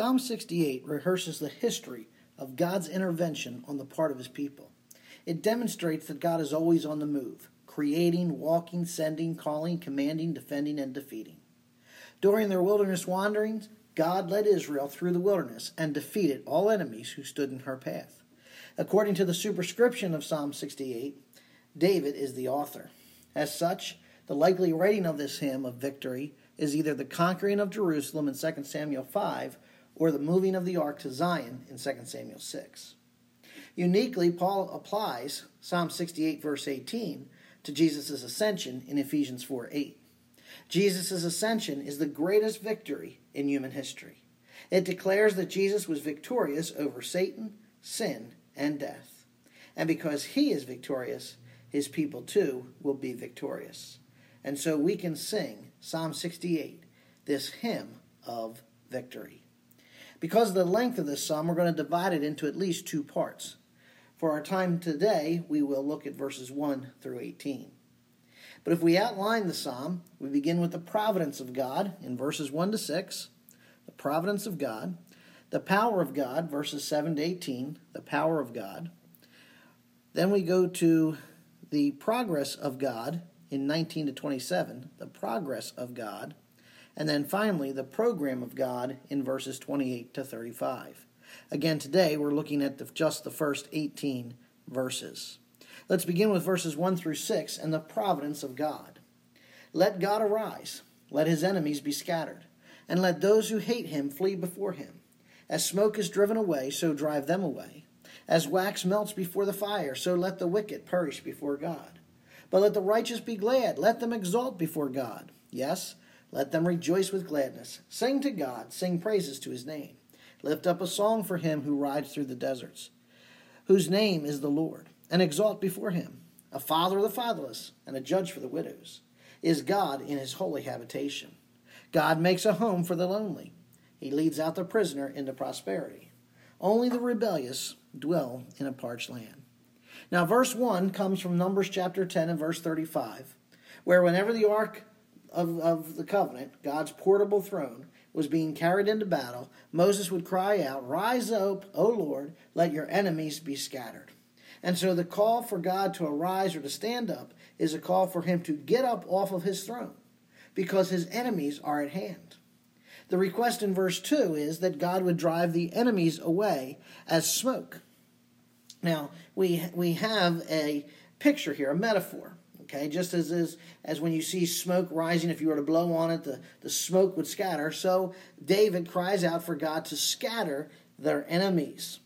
Psalm 68 rehearses the history of God's intervention on the part of his people. It demonstrates that God is always on the move, creating, walking, sending, calling, commanding, defending, and defeating. During their wilderness wanderings, God led Israel through the wilderness and defeated all enemies who stood in her path. According to the superscription of Psalm 68, David is the author. As such, the likely writing of this hymn of victory is either the conquering of Jerusalem in 2 Samuel 5 or the moving of the ark to Zion in 2 Samuel 6. Uniquely, Paul applies Psalm 68, verse 18, to Jesus' ascension in Ephesians 4 8. Jesus' ascension is the greatest victory in human history. It declares that Jesus was victorious over Satan, sin, and death. And because he is victorious, his people too will be victorious. And so we can sing Psalm 68, this hymn of victory. Because of the length of this psalm, we're going to divide it into at least two parts. For our time today, we will look at verses 1 through 18. But if we outline the psalm, we begin with the providence of God in verses 1 to 6, the providence of God, the power of God, verses 7 to 18, the power of God. Then we go to the progress of God in 19 to 27, the progress of God. And then finally, the program of God in verses 28 to 35. Again, today we're looking at the, just the first 18 verses. Let's begin with verses 1 through 6 and the providence of God. Let God arise, let his enemies be scattered, and let those who hate him flee before him. As smoke is driven away, so drive them away. As wax melts before the fire, so let the wicked perish before God. But let the righteous be glad, let them exult before God. Yes, let them rejoice with gladness. Sing to God, sing praises to his name. Lift up a song for him who rides through the deserts, whose name is the Lord and exalt before him. A father of the fatherless and a judge for the widows is God in his holy habitation. God makes a home for the lonely. He leads out the prisoner into prosperity. Only the rebellious dwell in a parched land. Now, verse 1 comes from Numbers chapter 10 and verse 35, where whenever the ark of, of the covenant, God's portable throne, was being carried into battle, Moses would cry out, Rise up, O Lord, let your enemies be scattered. And so the call for God to arise or to stand up is a call for him to get up off of his throne because his enemies are at hand. The request in verse 2 is that God would drive the enemies away as smoke. Now, we, we have a picture here, a metaphor. Okay, just as, as as when you see smoke rising, if you were to blow on it, the, the smoke would scatter. So David cries out for God to scatter their enemies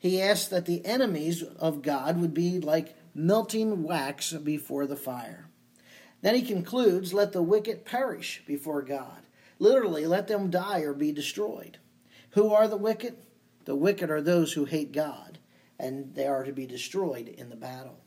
he asks that the enemies of God would be like melting wax before the fire. Then he concludes, Let the wicked perish before God. Literally, let them die or be destroyed. Who are the wicked? The wicked are those who hate God, and they are to be destroyed in the battle.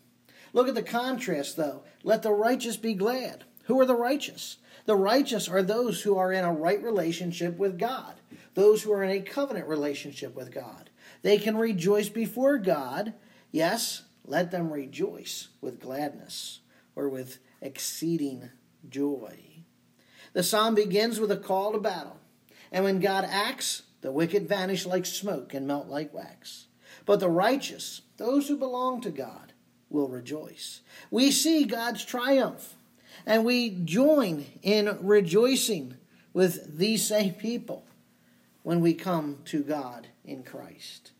Look at the contrast, though. Let the righteous be glad. Who are the righteous? The righteous are those who are in a right relationship with God, those who are in a covenant relationship with God. They can rejoice before God. Yes, let them rejoice with gladness or with exceeding joy. The psalm begins with a call to battle. And when God acts, the wicked vanish like smoke and melt like wax. But the righteous, those who belong to God, will rejoice. We see God's triumph, and we join in rejoicing with these same people when we come to God in Christ.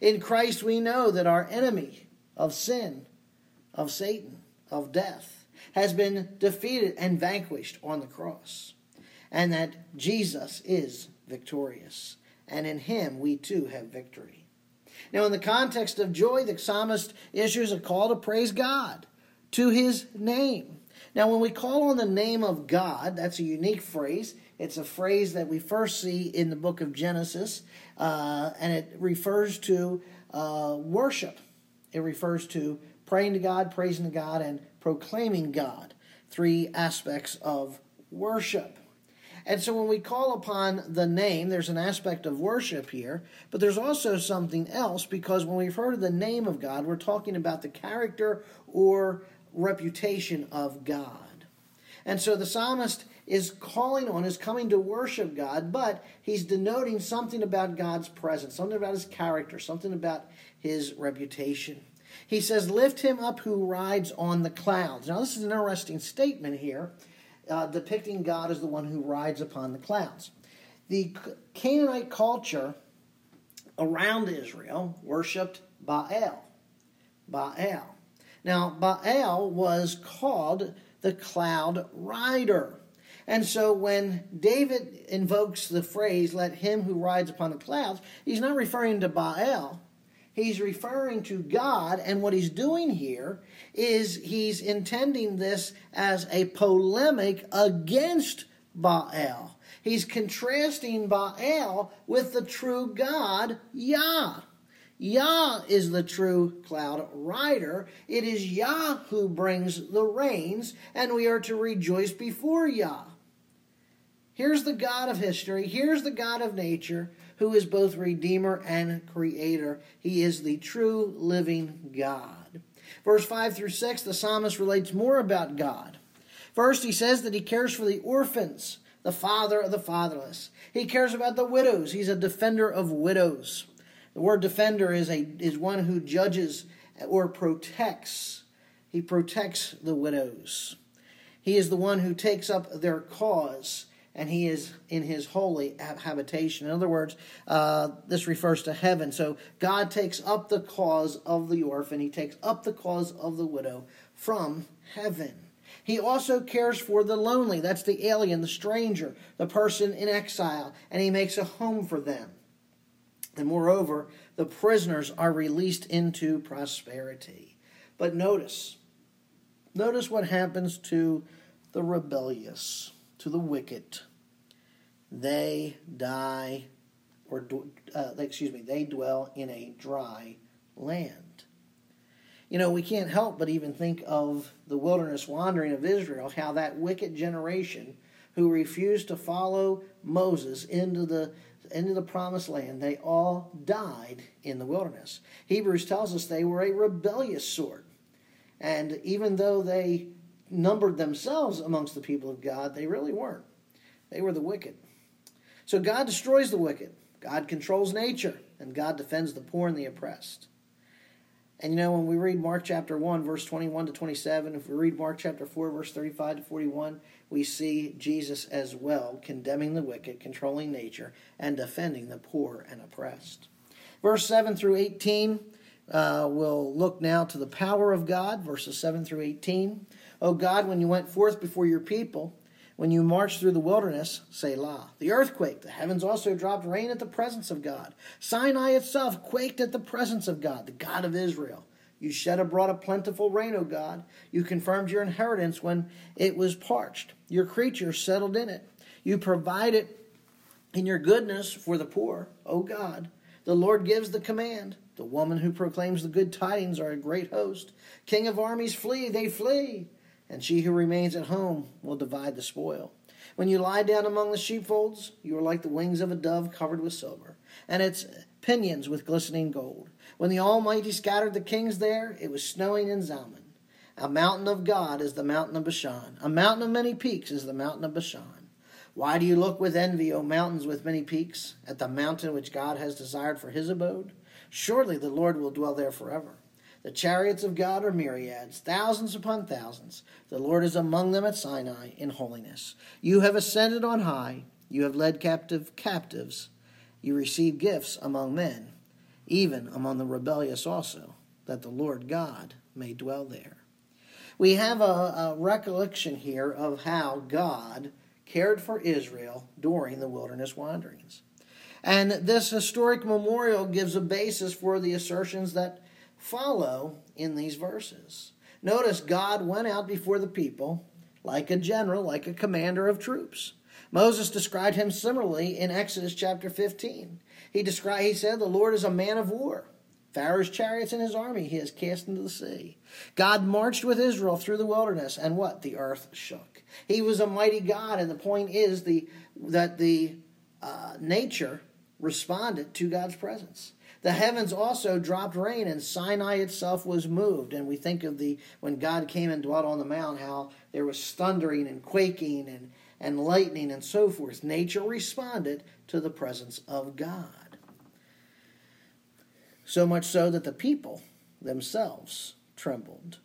In Christ, we know that our enemy of sin, of Satan, of death, has been defeated and vanquished on the cross, and that Jesus is victorious, and in him we too have victory. Now, in the context of joy, the psalmist issues a call to praise God, to his name. Now, when we call on the name of God, that's a unique phrase. It's a phrase that we first see in the book of Genesis, uh, and it refers to uh, worship. It refers to praying to God, praising to God, and proclaiming God. Three aspects of worship. And so when we call upon the name, there's an aspect of worship here, but there's also something else because when we've heard of the name of God, we're talking about the character or reputation of God. And so the psalmist is calling on, is coming to worship God, but he's denoting something about God's presence, something about his character, something about his reputation. He says, Lift him up who rides on the clouds. Now, this is an interesting statement here, uh, depicting God as the one who rides upon the clouds. The Canaanite culture around Israel worshipped Baal. Baal. Now, Baal was called the cloud rider. And so when David invokes the phrase, let him who rides upon the clouds, he's not referring to Baal. He's referring to God, and what he's doing here is he's intending this as a polemic against Baal. He's contrasting Baal with the true God, Yah. Yah is the true cloud rider. It is Yah who brings the rains, and we are to rejoice before Yah. Here's the God of history. Here's the God of nature who is both Redeemer and Creator. He is the true living God. Verse 5 through 6, the psalmist relates more about God. First, he says that he cares for the orphans, the father of the fatherless. He cares about the widows. He's a defender of widows. The word defender is, a, is one who judges or protects. He protects the widows. He is the one who takes up their cause and he is in his holy habitation. In other words, uh, this refers to heaven. So God takes up the cause of the orphan, he takes up the cause of the widow from heaven. He also cares for the lonely. That's the alien, the stranger, the person in exile, and he makes a home for them. And moreover, the prisoners are released into prosperity. But notice, notice what happens to the rebellious to the wicked. They die, or uh, excuse me, they dwell in a dry land. You know, we can't help but even think of the wilderness wandering of Israel, how that wicked generation who refused to follow Moses into the into the promised land, they all died in the wilderness. Hebrews tells us they were a rebellious sort. And even though they numbered themselves amongst the people of God, they really weren't. They were the wicked. So God destroys the wicked. God controls nature, and God defends the poor and the oppressed. And you know, when we read Mark chapter 1, verse 21 to 27, if we read Mark chapter 4, verse 35 to 41, we see Jesus as well condemning the wicked, controlling nature, and defending the poor and oppressed. Verse 7 through 18, uh, we'll look now to the power of God, verses 7 through 18. O God, when you went forth before your people, when you marched through the wilderness, Selah. The earthquake, the heavens also dropped rain at the presence of God. Sinai itself quaked at the presence of God, the God of Israel. You shed abroad a plentiful rain, O God. You confirmed your inheritance when it was parched. Your creatures settled in it. You provided in your goodness for the poor, O God. The Lord gives the command. The woman who proclaims the good tidings are a great host. King of armies flee, they flee and she who remains at home will divide the spoil. When you lie down among the sheepfolds, you are like the wings of a dove covered with silver, and its pinions with glistening gold. When the Almighty scattered the kings there, it was snowing in Zalmon. A mountain of God is the mountain of Bashan. A mountain of many peaks is the mountain of Bashan. Why do you look with envy, O mountains with many peaks, at the mountain which God has desired for his abode? Surely the Lord will dwell there forever. The chariots of God are myriads, thousands upon thousands. The Lord is among them at Sinai in holiness. You have ascended on high. You have led captive captives. You receive gifts among men, even among the rebellious also, that the Lord God may dwell there. We have a, a recollection here of how God cared for Israel during the wilderness wanderings. And this historic memorial gives a basis for the assertions that follow in these verses. Notice God went out before the people like a general, like a commander of troops. Moses described him similarly in Exodus chapter 15. He described he said the Lord is a man of war. Pharaoh's chariots and his army he has cast into the sea. God marched with Israel through the wilderness, and what? The earth shook. He was a mighty God, and the point is the that the uh, nature responded to God's presence. The heavens also dropped rain, and Sinai itself was moved. And we think of the when God came and dwelt on the mount, how there was thundering and quaking and and lightning and so forth. Nature responded to the presence of God. So much so that the people themselves trembled.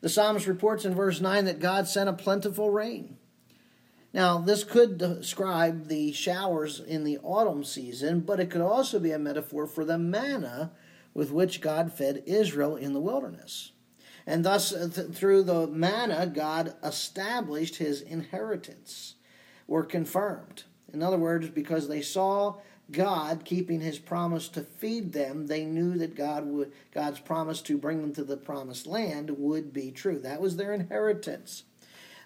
The psalmist reports in verse 9 that God sent a plentiful rain. Now, this could describe the showers in the autumn season, but it could also be a metaphor for the manna with which God fed Israel in the wilderness. And thus, uh, th- through the manna, God established his inheritance or confirmed. In other words, because they saw God keeping his promise to feed them, they knew that God would God's promise to bring them to the promised land would be true. That was their inheritance.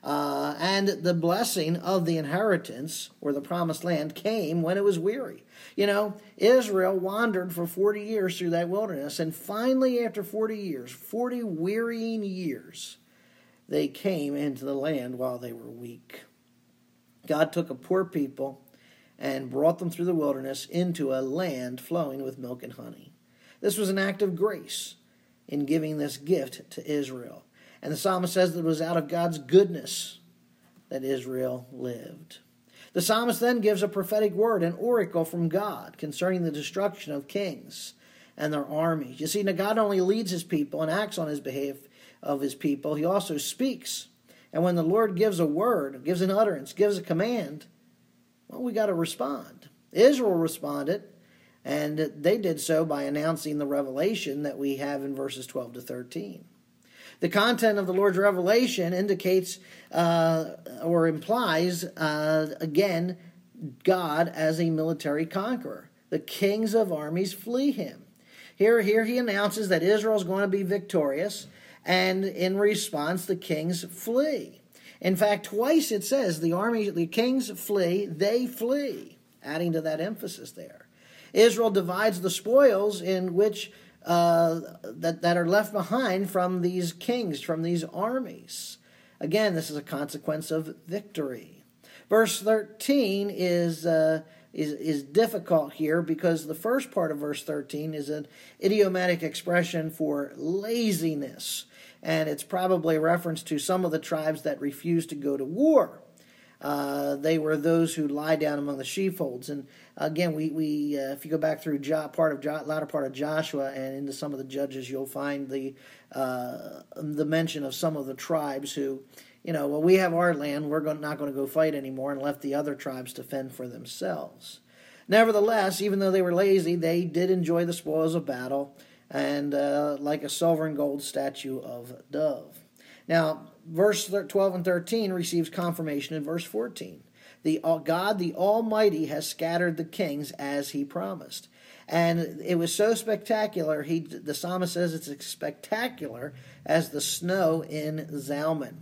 Uh, and the blessing of the inheritance or the promised land came when it was weary. You know, Israel wandered for 40 years through that wilderness, and finally, after 40 years, 40 wearying years, they came into the land while they were weak. God took a poor people and brought them through the wilderness into a land flowing with milk and honey. This was an act of grace in giving this gift to Israel. And the psalmist says that it was out of God's goodness that Israel lived. The psalmist then gives a prophetic word, an oracle from God concerning the destruction of kings and their armies. You see, now God only leads his people and acts on his behalf of his people, he also speaks. And when the Lord gives a word, gives an utterance, gives a command, well, we got to respond. Israel responded, and they did so by announcing the revelation that we have in verses 12 to 13. The content of the Lord's revelation indicates uh, or implies, uh, again, God as a military conqueror. The kings of armies flee him. Here, here he announces that Israel is going to be victorious, and in response, the kings flee. In fact, twice it says the army, the kings flee, they flee, adding to that emphasis there. Israel divides the spoils in which that, that are left behind from these kings, from these armies. Again, this is a consequence of victory. Verse 13 is, uh, is, is difficult here because the first part of verse 13 is an idiomatic expression for laziness, and it's probably a reference to some of the tribes that refused to go to war. Uh, they were those who lie down among the sheepfolds. And again, we, we uh, if you go back through jo- part of jo- latter part of Joshua and into some of the judges, you'll find the uh, the mention of some of the tribes who, you know, well, we have our land, we're not going to go fight anymore, and left the other tribes to fend for themselves. Nevertheless, even though they were lazy, they did enjoy the spoils of battle, and uh, like a silver and gold statue of dove. Now, verse 12 and 13 receives confirmation in verse 14. The uh, God, the Almighty, has scattered the kings as He promised, and it was so spectacular. He, the psalmist says, it's spectacular as the snow in Zalmon.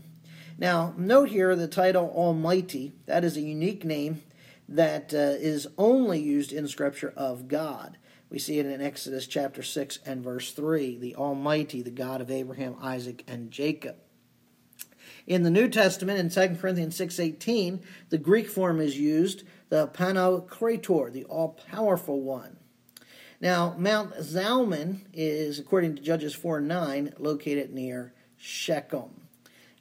Now, note here the title Almighty. That is a unique name that uh, is only used in Scripture of God. We see it in Exodus chapter 6 and verse 3 the Almighty, the God of Abraham, Isaac, and Jacob. In the New Testament, in 2 Corinthians 6.18, the Greek form is used, the Pantokrator, the all-powerful one. Now, Mount Zalmon is, according to Judges 4 9, located near Shechem.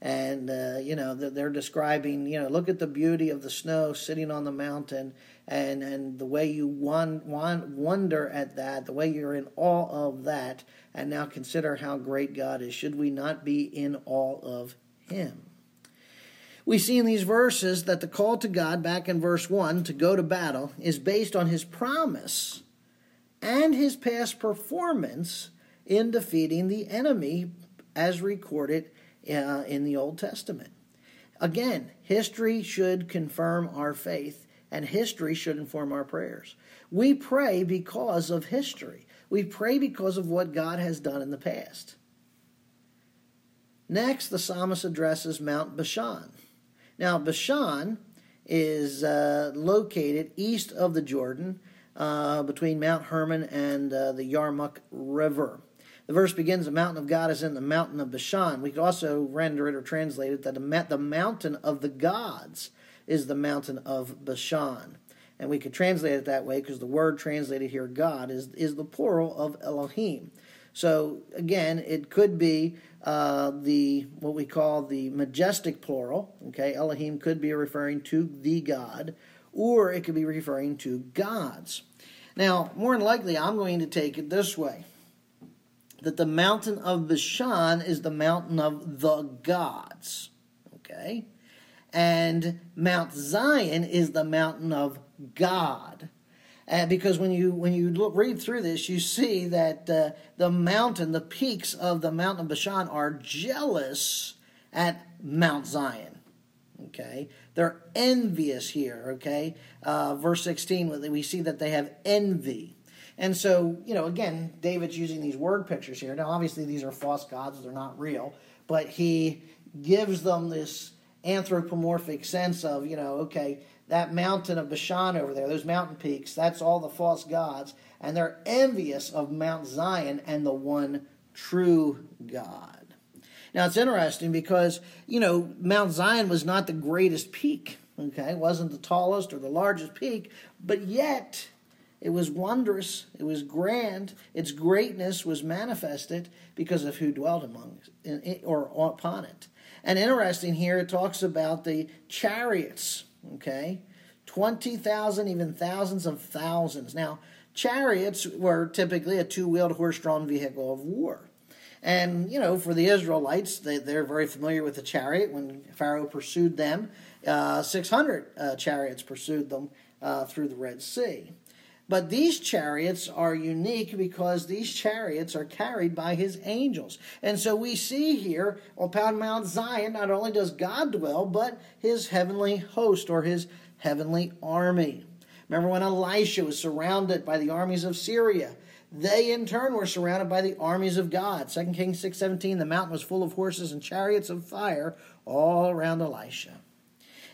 And, uh, you know, they're describing, you know, look at the beauty of the snow sitting on the mountain and, and the way you wonder at that, the way you're in awe of that, and now consider how great God is. Should we not be in awe of him. We see in these verses that the call to God, back in verse 1, to go to battle, is based on his promise and his past performance in defeating the enemy as recorded uh, in the Old Testament. Again, history should confirm our faith, and history should inform our prayers. We pray because of history. We pray because of what God has done in the past. Next, the psalmist addresses Mount Bashan. Now, Bashan is uh, located east of the Jordan uh, between Mount Hermon and uh, the Yarmuk River. The verse begins, The mountain of God is in the mountain of Bashan. We could also render it or translate it that the mountain of the gods is the mountain of Bashan. And we could translate it that way because the word translated here, God, is, is the plural of Elohim. So again, it could be uh, the what we call the majestic plural. Okay, Elohim could be referring to the God, or it could be referring to gods. Now, more than likely, I'm going to take it this way: that the mountain of Bashan is the mountain of the gods. Okay, and Mount Zion is the mountain of God. Uh, because when you when you look, read through this, you see that uh, the mountain, the peaks of the mountain of Bashan, are jealous at Mount Zion. Okay, they're envious here. Okay, uh, verse sixteen, we see that they have envy. And so, you know, again, David's using these word pictures here. Now, obviously, these are false gods; they're not real. But he gives them this anthropomorphic sense of, you know, okay, that mountain of Bashan over there, those mountain peaks, that's all the false gods, and they're envious of Mount Zion and the one true God. Now it's interesting because, you know, Mount Zion was not the greatest peak, okay? It wasn't the tallest or the largest peak, but yet it was wondrous, it was grand, its greatness was manifested because of who dwelt among it or upon it. And interesting here, it talks about the chariots Okay? 20,000, even thousands of thousands. Now, chariots were typically a two wheeled horse drawn vehicle of war. And, you know, for the Israelites, they, they're very familiar with the chariot. When Pharaoh pursued them, uh, 600 uh, chariots pursued them uh, through the Red Sea. But these chariots are unique because these chariots are carried by his angels. And so we see here upon Mount Zion, not only does God dwell, but his heavenly host or his heavenly army. Remember when Elisha was surrounded by the armies of Syria? They in turn were surrounded by the armies of God. 2 Kings 6:17 the mountain was full of horses and chariots of fire all around Elisha.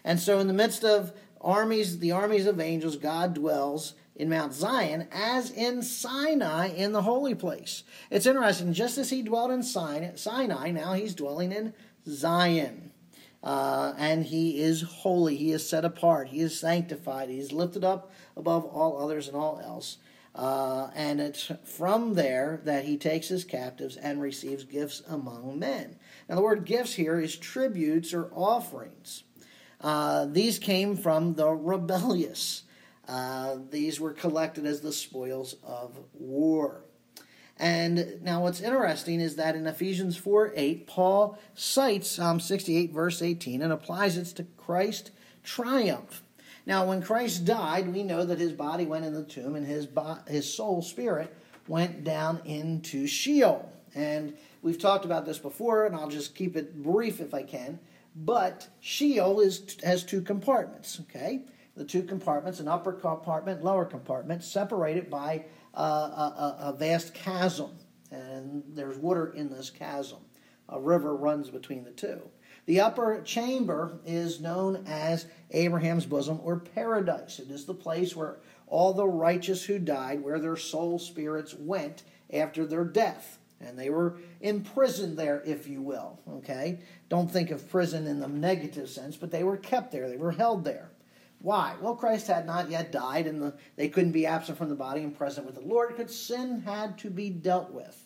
And so in the midst of armies, the armies of angels, God dwells in Mount Zion as in Sinai in the holy place. It's interesting, just as he dwelt in Sinai, now he's dwelling in Zion. Uh, and he is holy, he is set apart, he is sanctified, he is lifted up above all others and all else. Uh, and it's from there that he takes his captives and receives gifts among men. Now, the word gifts here is tributes or offerings. Uh, these came from the rebellious. Uh, these were collected as the spoils of war. And now, what's interesting is that in Ephesians 4 8, Paul cites Psalm 68, verse 18, and applies it to Christ's triumph. Now, when Christ died, we know that his body went in the tomb and his, bo- his soul, spirit, went down into Sheol. And we've talked about this before, and I'll just keep it brief if I can. But Sheol is, has two compartments, okay? The two compartments, an upper compartment, lower compartment, separated by uh, a, a, vast chasm. And there's water in this chasm. A river runs between the two. The upper chamber is known as Abraham's bosom or paradise. It is the place where all the righteous who died, where their soul spirits went after their death. And they were imprisoned there, if you will. Okay? Don't think of prison in the negative sense, but they were kept there, they were held there. Why? Well, Christ had not yet died, and the, they couldn't be absent from the body and present with the Lord because sin had to be dealt with.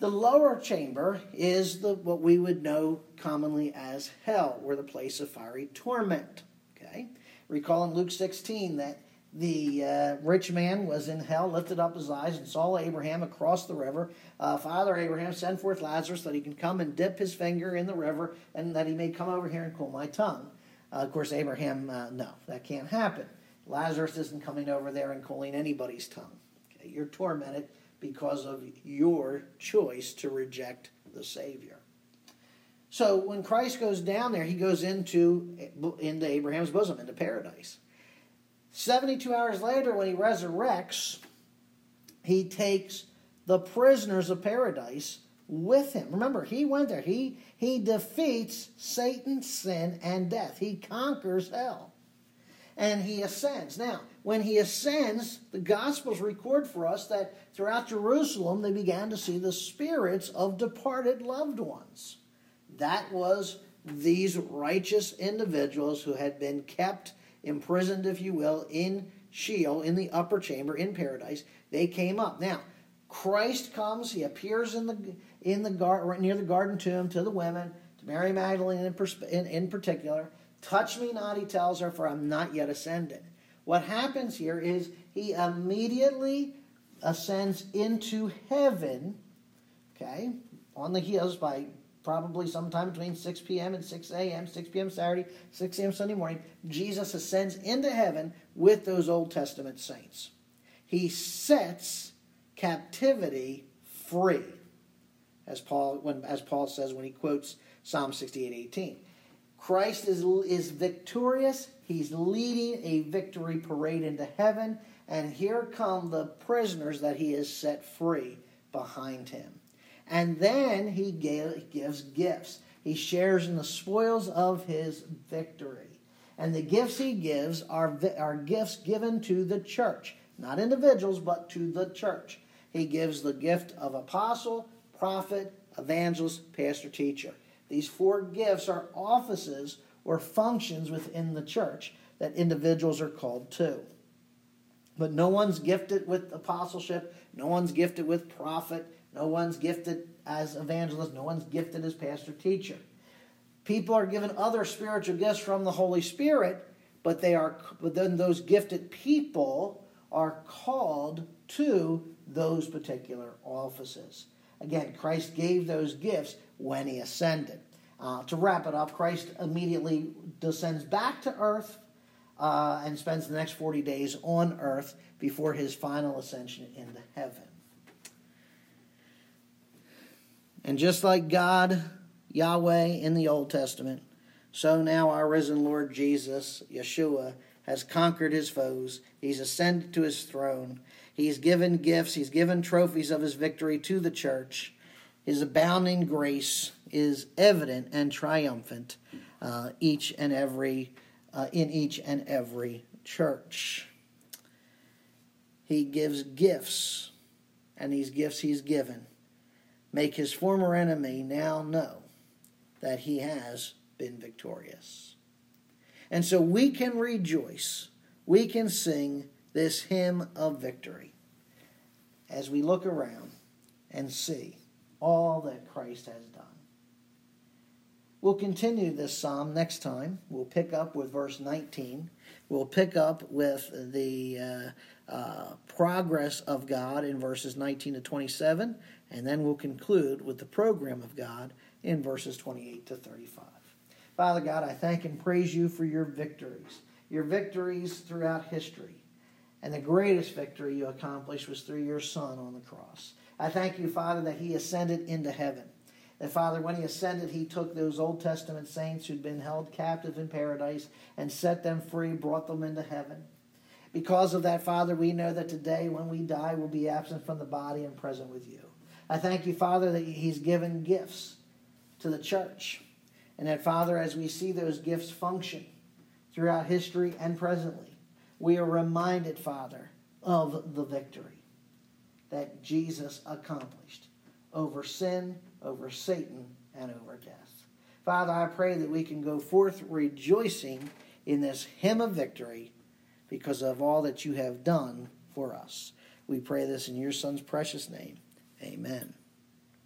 The lower chamber is the what we would know commonly as hell, or the place of fiery torment. Okay, recall in Luke 16 that the uh, rich man was in hell, lifted up his eyes, and saw Abraham across the river. Uh, Father Abraham, send forth Lazarus that he can come and dip his finger in the river, and that he may come over here and cool my tongue. Uh, of course, Abraham, uh, no, that can't happen. Lazarus isn't coming over there and cooling anybody's tongue. Okay? You're tormented because of your choice to reject the Savior. So when Christ goes down there, he goes into, into Abraham's bosom, into paradise. 72 hours later, when he resurrects, he takes the prisoners of paradise with him. Remember, he went there. He he defeats Satan, sin, and death. He conquers hell. And he ascends. Now, when he ascends, the Gospels record for us that throughout Jerusalem they began to see the spirits of departed loved ones. That was these righteous individuals who had been kept imprisoned, if you will, in Sheol, in the upper chamber in paradise. They came up. Now, Christ comes, he appears in the in the gar- near the garden tomb to the women, to Mary Magdalene in, pers- in, in particular. Touch me not, he tells her, for I'm not yet ascended. What happens here is he immediately ascends into heaven, okay, on the heels by probably sometime between 6 p.m. and 6 a.m., 6 p.m. Saturday, 6 a.m. Sunday morning, Jesus ascends into heaven with those Old Testament saints. He sets captivity free, as Paul, when, as Paul says when he quotes Psalm 68 18. Christ is, is victorious. He's leading a victory parade into heaven. And here come the prisoners that he has set free behind him. And then he gives gifts. He shares in the spoils of his victory. And the gifts he gives are, are gifts given to the church, not individuals, but to the church. He gives the gift of apostle, prophet, evangelist, pastor, teacher. These four gifts are offices or functions within the church that individuals are called to. But no one's gifted with apostleship, no one's gifted with prophet, no one's gifted as evangelist, no one's gifted as pastor teacher. People are given other spiritual gifts from the Holy Spirit, but they are but then those gifted people are called to those particular offices. Again, Christ gave those gifts when he ascended. Uh, to wrap it up, Christ immediately descends back to earth uh, and spends the next 40 days on earth before his final ascension into heaven. And just like God, Yahweh in the Old Testament, so now our risen Lord Jesus, Yeshua, has conquered his foes. He's ascended to his throne. He's given gifts, he's given trophies of his victory to the church. His abounding grace is evident and triumphant uh, each and every uh, in each and every church. He gives gifts, and these gifts he's given make his former enemy now know that he has been victorious. And so we can rejoice, we can sing this hymn of victory as we look around and see all that Christ has done. We'll continue this psalm next time. We'll pick up with verse 19. We'll pick up with the uh, uh, progress of God in verses 19 to 27, and then we'll conclude with the program of God in verses 28 to 35. Father God, I thank and praise you for your victories, your victories throughout history. And the greatest victory you accomplished was through your Son on the cross. I thank you, Father, that he ascended into heaven. That, Father, when he ascended, he took those Old Testament saints who'd been held captive in paradise and set them free, brought them into heaven. Because of that, Father, we know that today, when we die, we'll be absent from the body and present with you. I thank you, Father, that he's given gifts to the church. And that, Father, as we see those gifts function throughout history and presently, we are reminded, Father, of the victory that Jesus accomplished over sin, over Satan, and over death. Father, I pray that we can go forth rejoicing in this hymn of victory because of all that you have done for us. We pray this in your Son's precious name. Amen.